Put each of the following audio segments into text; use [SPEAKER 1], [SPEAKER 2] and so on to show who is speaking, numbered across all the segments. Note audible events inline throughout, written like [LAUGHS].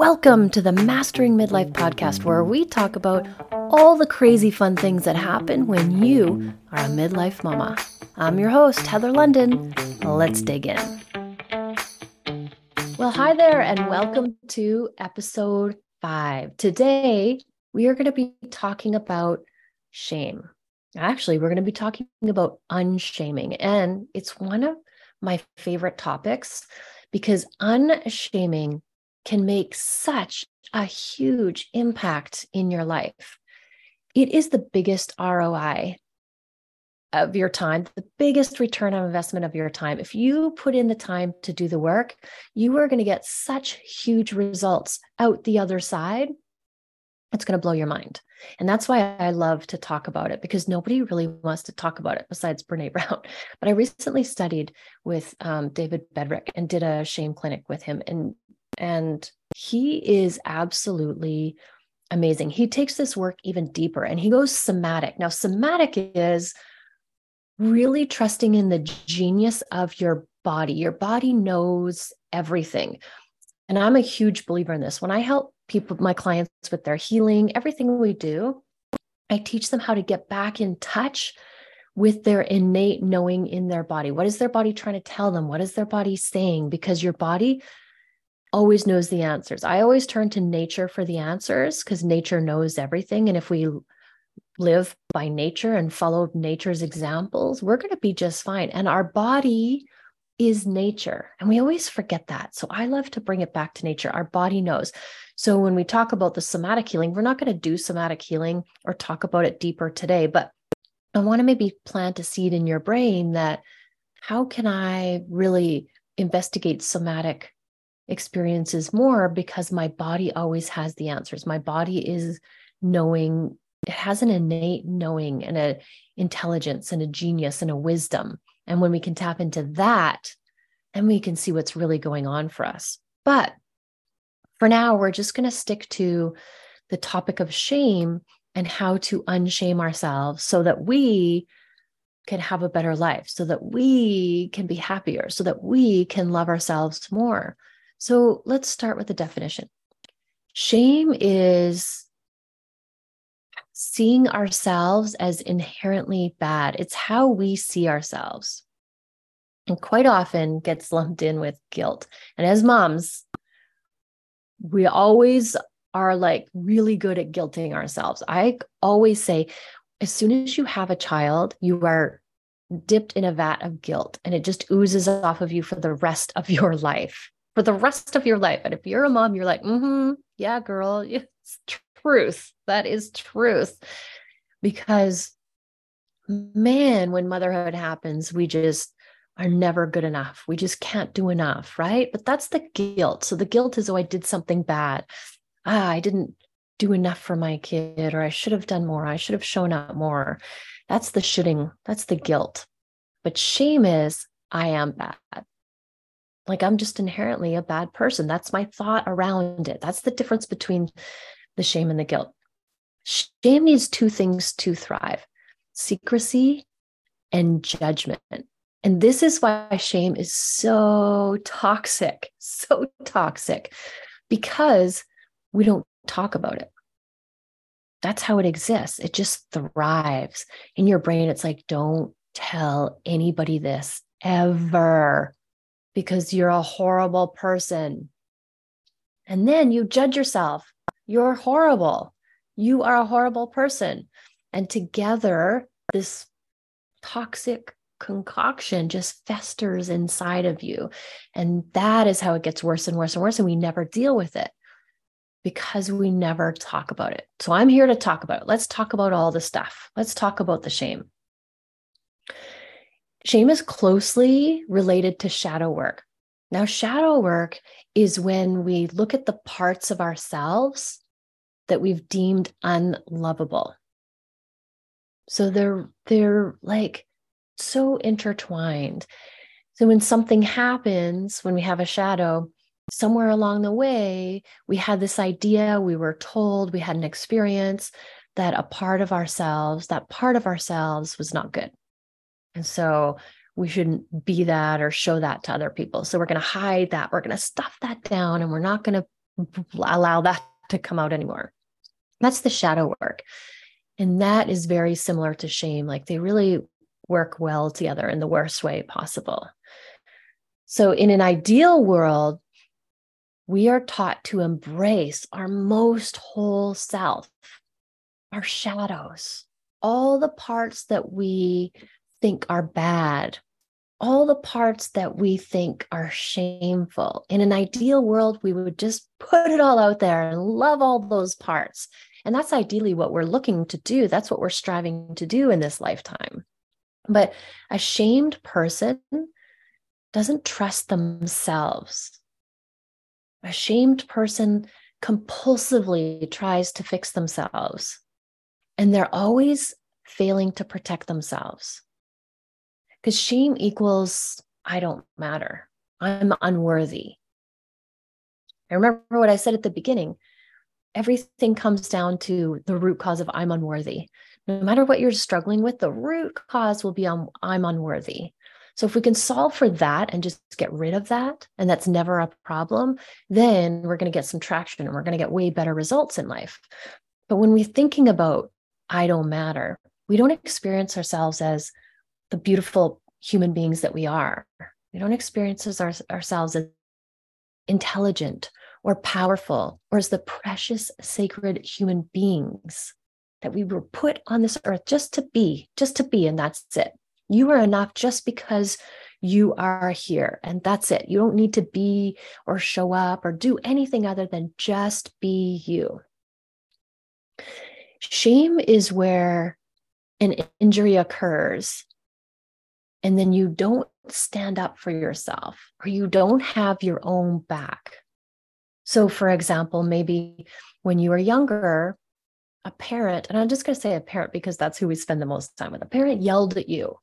[SPEAKER 1] Welcome to the Mastering Midlife podcast, where we talk about all the crazy fun things that happen when you are a midlife mama. I'm your host, Heather London. Let's dig in. Well, hi there, and welcome to episode five. Today, we are going to be talking about shame. Actually, we're going to be talking about unshaming, and it's one of my favorite topics because unshaming can make such a huge impact in your life. It is the biggest ROI of your time, the biggest return on investment of your time. If you put in the time to do the work, you are going to get such huge results out the other side. It's going to blow your mind. And that's why I love to talk about it because nobody really wants to talk about it besides Brene [LAUGHS] Brown. But I recently studied with um, David Bedrick and did a shame clinic with him. And and he is absolutely amazing. He takes this work even deeper and he goes somatic. Now, somatic is really trusting in the genius of your body. Your body knows everything. And I'm a huge believer in this. When I help people, my clients with their healing, everything we do, I teach them how to get back in touch with their innate knowing in their body. What is their body trying to tell them? What is their body saying? Because your body always knows the answers. I always turn to nature for the answers because nature knows everything. And if we live by nature and follow nature's examples, we're going to be just fine. And our body is nature. And we always forget that. So I love to bring it back to nature. Our body knows. So when we talk about the somatic healing, we're not going to do somatic healing or talk about it deeper today, but I want to maybe plant a seed in your brain that how can I really investigate somatic experiences more because my body always has the answers. My body is knowing, it has an innate knowing and a intelligence and a genius and a wisdom. And when we can tap into that, then we can see what's really going on for us. But for now, we're just going to stick to the topic of shame and how to unshame ourselves so that we can have a better life, so that we can be happier, so that we can love ourselves more. So let's start with the definition. Shame is seeing ourselves as inherently bad. It's how we see ourselves. And quite often gets lumped in with guilt. And as moms, we always are like really good at guilting ourselves. I always say, as soon as you have a child, you are dipped in a vat of guilt and it just oozes off of you for the rest of your [LAUGHS] life for the rest of your life. And if you're a mom, you're like, mm-hmm, yeah, girl, [LAUGHS] it's truth. That is truth. Because man, when motherhood happens, we just are never good enough. We just can't do enough, right? But that's the guilt. So the guilt is, oh, I did something bad. Ah, I didn't do enough for my kid, or I should have done more. I should have shown up more. That's the shitting. That's the guilt. But shame is, I am bad. Like I'm just inherently a bad person. That's my thought around it. That's the difference between the shame and the guilt. Shame needs two things to thrive secrecy and judgment. And this is why shame is so toxic, [LAUGHS] so toxic, because we don't talk about it. That's how it exists. It just thrives in your brain. It's like, don't tell anybody this ever because you're a horrible person. And then you judge yourself. You're horrible. You are a horrible person. And together, this toxic concoction just festers inside of you. And that is how it gets worse and worse and worse. And we never deal with it because we never talk about it. So I'm here to talk about it. Let's talk about all the stuff. Let's talk about the shame. Shame is closely related to shadow work. Now, shadow work is when we look at the parts of ourselves that we've deemed unlovable. So they're they're like so intertwined. So when something happens, when we have a shadow, somewhere along the way, we had this idea, we were told, we had an experience that a part of ourselves, that part of ourselves was not good. And so we shouldn't be that or show that to other people. So we're going to hide that. We're going to stuff that down and we're not going [LAUGHS] to allow that to come out anymore. That's the shadow work. And that is very similar to shame. Like they really work well together in the worst way possible. So, in an ideal world, we are taught to embrace our most whole self, our shadows, all the parts that we think are bad, all the parts that we think are shameful. In an ideal world, we would just put it all out there and love all those parts. And that's ideally what we're looking to do. That's what we're striving to do in this lifetime. But a shamed person doesn't trust themselves. A shamed person compulsively tries to fix themselves, and they're always failing to protect themselves. Because shame equals, I don't matter. I'm unworthy. I remember what I said at the beginning. Everything comes down to the root cause of I'm unworthy. No matter what you're struggling with, the root cause will be on I'm unworthy. So if we can solve for that and just get rid of that, and that's never a problem, then we're going to get some traction and we're going to get way better results in life. But when we're thinking about I don't matter, we don't experience ourselves as the beautiful human beings that we are. We don't experience as our, ourselves as intelligent or powerful or as the precious, sacred human beings that we were put on this earth just to be, just to be, and that's it. You are enough just because you are here, and that's it. You don't need to be or show up or do anything other than just be you. Shame is where an injury occurs, and then you don't stand up for yourself or you don't have your own back. So, for example, maybe when you were younger, a parent, and I'm just going to say a parent because that's who we spend the most time with, a parent yelled at you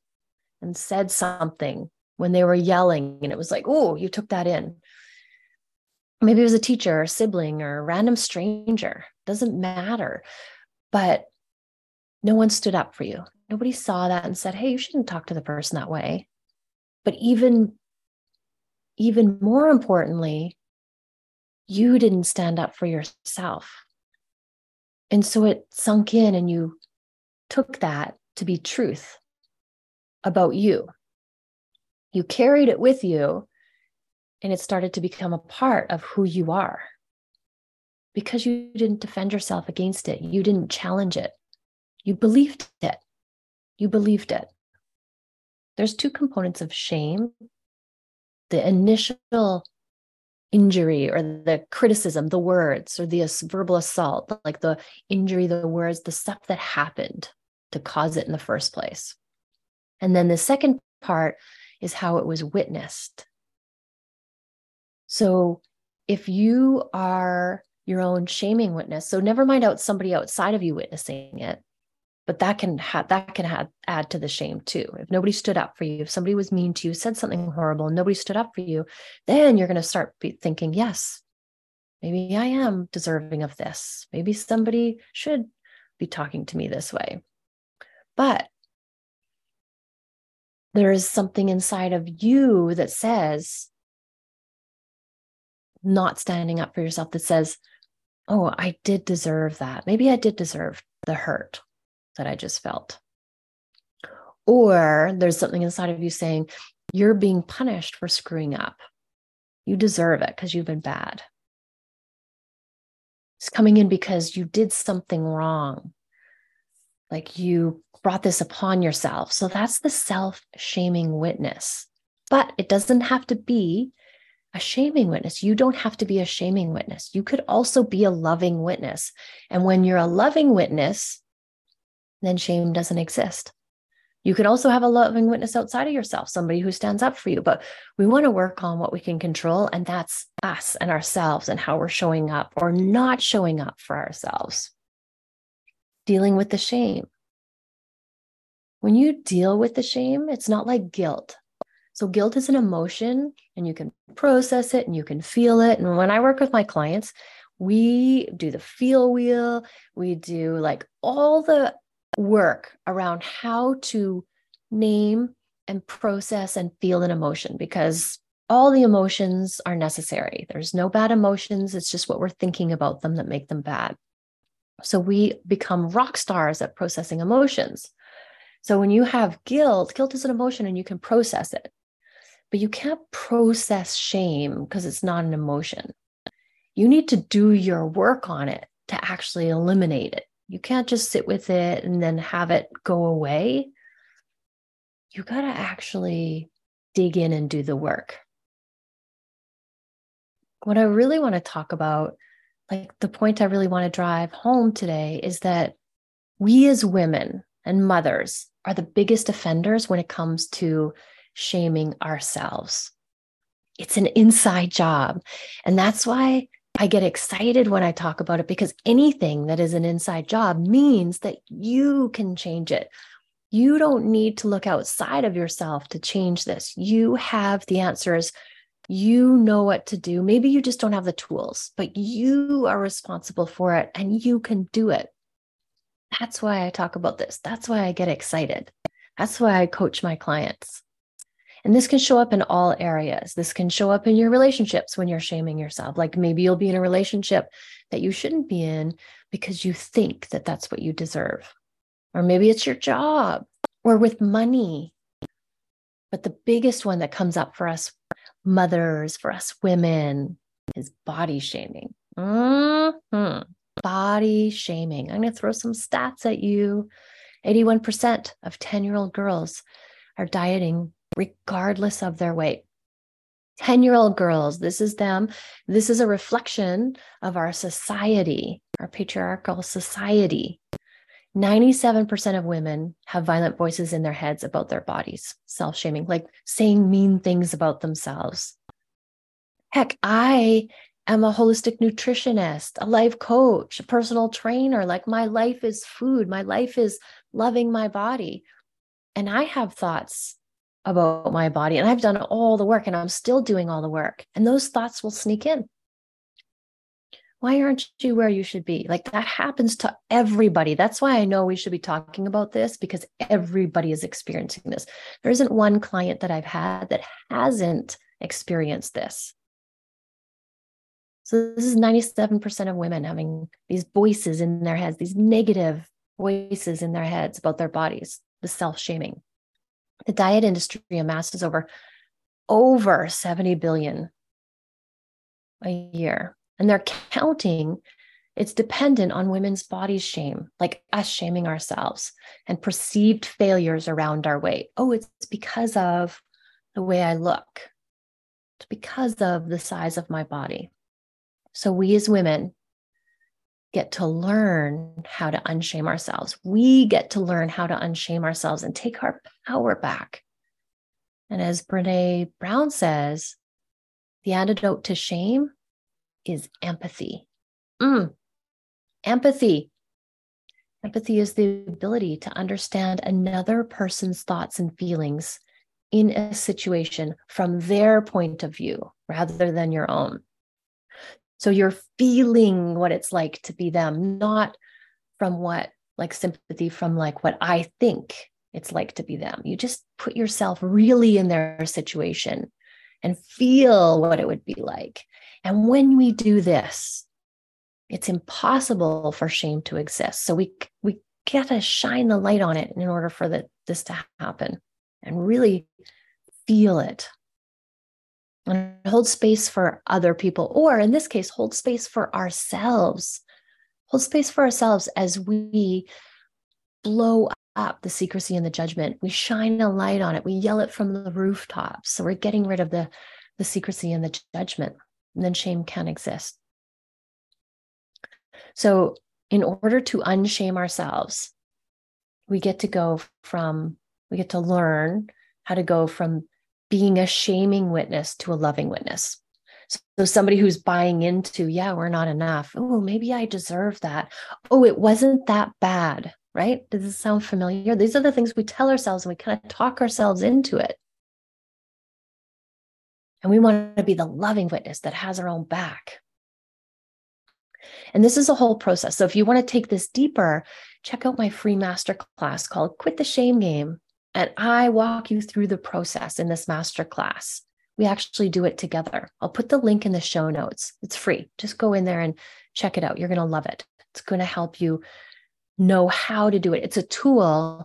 [SPEAKER 1] and said something when they were yelling and it was like oh you took that in maybe it was a teacher or a sibling or a random stranger doesn't matter but no one stood up for you nobody saw that and said hey you shouldn't talk to the person that way but even even more importantly you didn't stand up for yourself and so it sunk in and you took that to be truth about you. You carried it with you, and it started to become a part of who you are because you didn't defend yourself against it. You didn't challenge it. You believed it. You believed it. There's two components of shame the initial injury or the criticism, the words, or the verbal assault, like the injury, the words, the stuff that happened to cause it in the first place. And then the second part is how it was witnessed. So if you are your own shaming witness, so never mind out somebody outside of you witnessing it, but that can have that can have, add to the shame too. If nobody stood up for you, if somebody was mean to you, said something horrible, and nobody stood up for you, then you're going to start thinking, yes, maybe I am deserving of this. Maybe somebody should be talking to me this way. But there is something inside of you that says, not standing up for yourself, that says, oh, I did deserve that. Maybe I did deserve the hurt that I just felt. Or there's something inside of you saying, you're being punished for screwing up. You deserve it because you've been bad. It's coming in because you did something wrong. Like you brought this upon yourself. So that's the self shaming witness. But it doesn't have to be a shaming witness. You don't have to be a shaming witness. You could also be a loving witness. And when you're a loving witness, then shame doesn't exist. You could also have a loving witness outside of yourself, somebody who stands up for you. But we want to work on what we can control, and that's us and ourselves and how we're showing up or not showing up for ourselves. Dealing with the shame. When you deal with the shame, it's not like guilt. So, guilt is an emotion and you can process it and you can feel it. And when I work with my clients, we do the feel wheel, we do like all the work around how to name and process and feel an emotion because all the emotions are necessary. There's no bad emotions. It's just what we're thinking about them that make them bad. So we become rock stars at processing emotions. So when you have guilt, guilt is an emotion and you can process it, but you can't process shame because it's not an emotion. You need to do your work on it to actually eliminate it. You can't just sit with it and then have it go away. You got to actually dig in and do the work. What I really want to talk about, like the point I really want to drive home today, is that we as women and mothers are the biggest offenders when it comes to shaming ourselves. It's an inside job. And that's why I get excited when I talk about it because anything that is an inside job means that you can change it. You don't need to look outside of yourself to change this. You have the answers. You know what to do. Maybe you just don't have the tools, but you are responsible for it and you can do it. That's why I talk about this. That's why I get excited. That's why I coach my clients. And this can show up in all areas. This can show up in your relationships when you're shaming yourself. Like maybe you'll be in a relationship that you shouldn't be in because you think that that's what you deserve. Or maybe it's your job or with money. But the biggest one that comes up for us mothers, for us women, is body shaming. Mm-hmm body shaming. I'm going to throw some stats at you. 81% of 10 year old girls are dieting regardless of their weight. 10 year old girls, this is them. This is a reflection of our society, our patriarchal society. 97% of women have violent voices in their heads about their bodies, self shaming, like saying mean things about themselves. Heck, I am a holistic nutritionist, a life coach, a personal trainer. Like my life is food, my life is loving my body. And I have thoughts about my body, and I've done all the work, and I'm still doing all the work. And those thoughts will sneak in. Why aren't you where you should be? Like that happens to everybody. That's why I know we should be talking about this because everybody is experiencing this. There isn't one client that I've had that hasn't experienced this. So this is 97% of women having these voices in their heads, these negative voices in their heads about their bodies, the self-shaming. The diet industry amasses over over 70 billion a year. And they're counting it's dependent on women's body shame, like us shaming ourselves and perceived failures around our weight. Oh, it's because of the way I look. It's because of the size of my body. So we as women get to learn how to unshame ourselves. We get to learn how to unshame ourselves and take our power back. And as Brene Brown says, the antidote to shame is empathy. Mm. Empathy. Empathy is the ability to understand another person's thoughts and feelings in a situation from their point of view rather than your own. So you're feeling what it's like to be them, not from what like sympathy from like what I think it's like to be them. You just put yourself really in their situation and feel what it would be like. And when we do this, it's impossible for shame to exist. So we we gotta shine the light on it in order for the, this to happen and really feel it and hold space for other people, or in this case, hold space for ourselves. Hold space for ourselves as we blow up the secrecy and the judgment. We shine a light on it. We yell it from the rooftops. So we're getting rid of the, the secrecy and the judgment. And then shame can't exist. So, in order to unshame ourselves, we get to go from, we get to learn how to go from being a shaming witness to a loving witness. So, somebody who's buying into, yeah, we're not enough. Oh, maybe I deserve that. Oh, it wasn't that bad, right? Does this sound familiar? These are the things we tell ourselves and we kind of talk ourselves into it. And we want to be the loving witness that has our own back. And this is a whole process. So if you want to take this deeper, check out my free masterclass called Quit the Shame Game and I walk you through the process in this master class we actually do it together. I'll put the link in the show notes. It's free. Just go in there and check it out. You're going to love it. It's going to help you know how to do it. It's a tool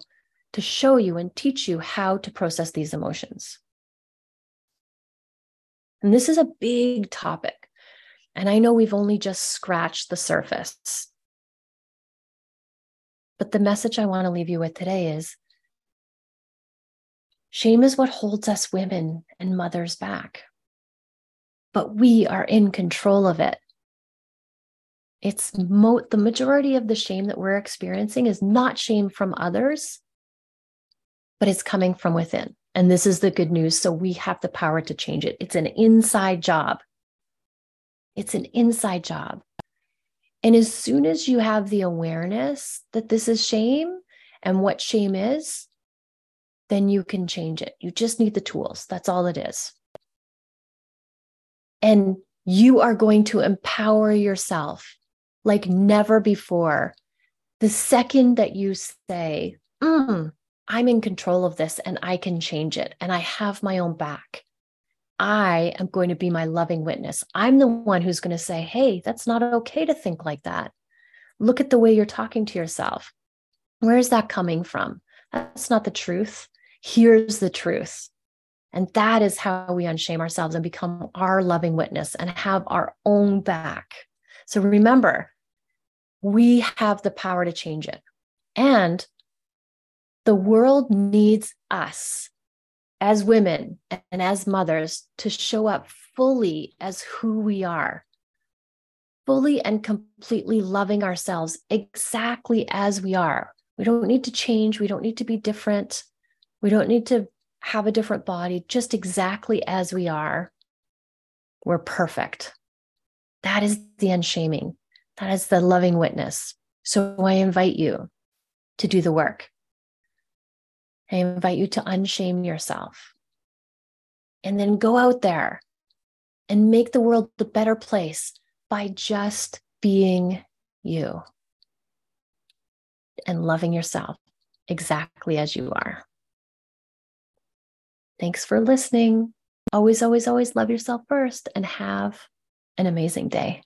[SPEAKER 1] to show you and teach you how to process these emotions. And this is a big topic. And I know we've only just scratched the surface. But the message I want to leave you with today is shame is what holds us women and mothers back. But we are in control of it. It's mo- the majority of the shame that we're experiencing is not shame from others, but it's coming from within. And this is the good news. So we have the power to change it. It's an inside job. It's an inside job. And as soon as you have the awareness that this is shame and what shame is, then you can change it. You just need the tools. That's all it is. And you are going to empower yourself like never before. The second that you say, mm, I'm in control of this and I can change it and I have my own back. I am going to be my loving witness. I'm the one who's going to say, hey, that's not okay to think like that. Look at the way you're talking to yourself. Where is that coming from? That's not the truth. Here's the truth. And that is how we unshame ourselves and become our loving witness and have our own back. So remember, we have the power to change it. And the world needs us as women and as mothers to show up fully as who we are, fully and completely loving ourselves exactly as we are. We don't need to change. We don't need to be different. We don't need to have a different body, just exactly as we are. We're perfect. That is the unshaming. That is the loving witness. So I invite you to do the work. I invite you to unshame yourself and then go out there and make the world a better place by just being you and loving yourself exactly as you are. Thanks for listening. Always, always, always love yourself first and have an amazing day.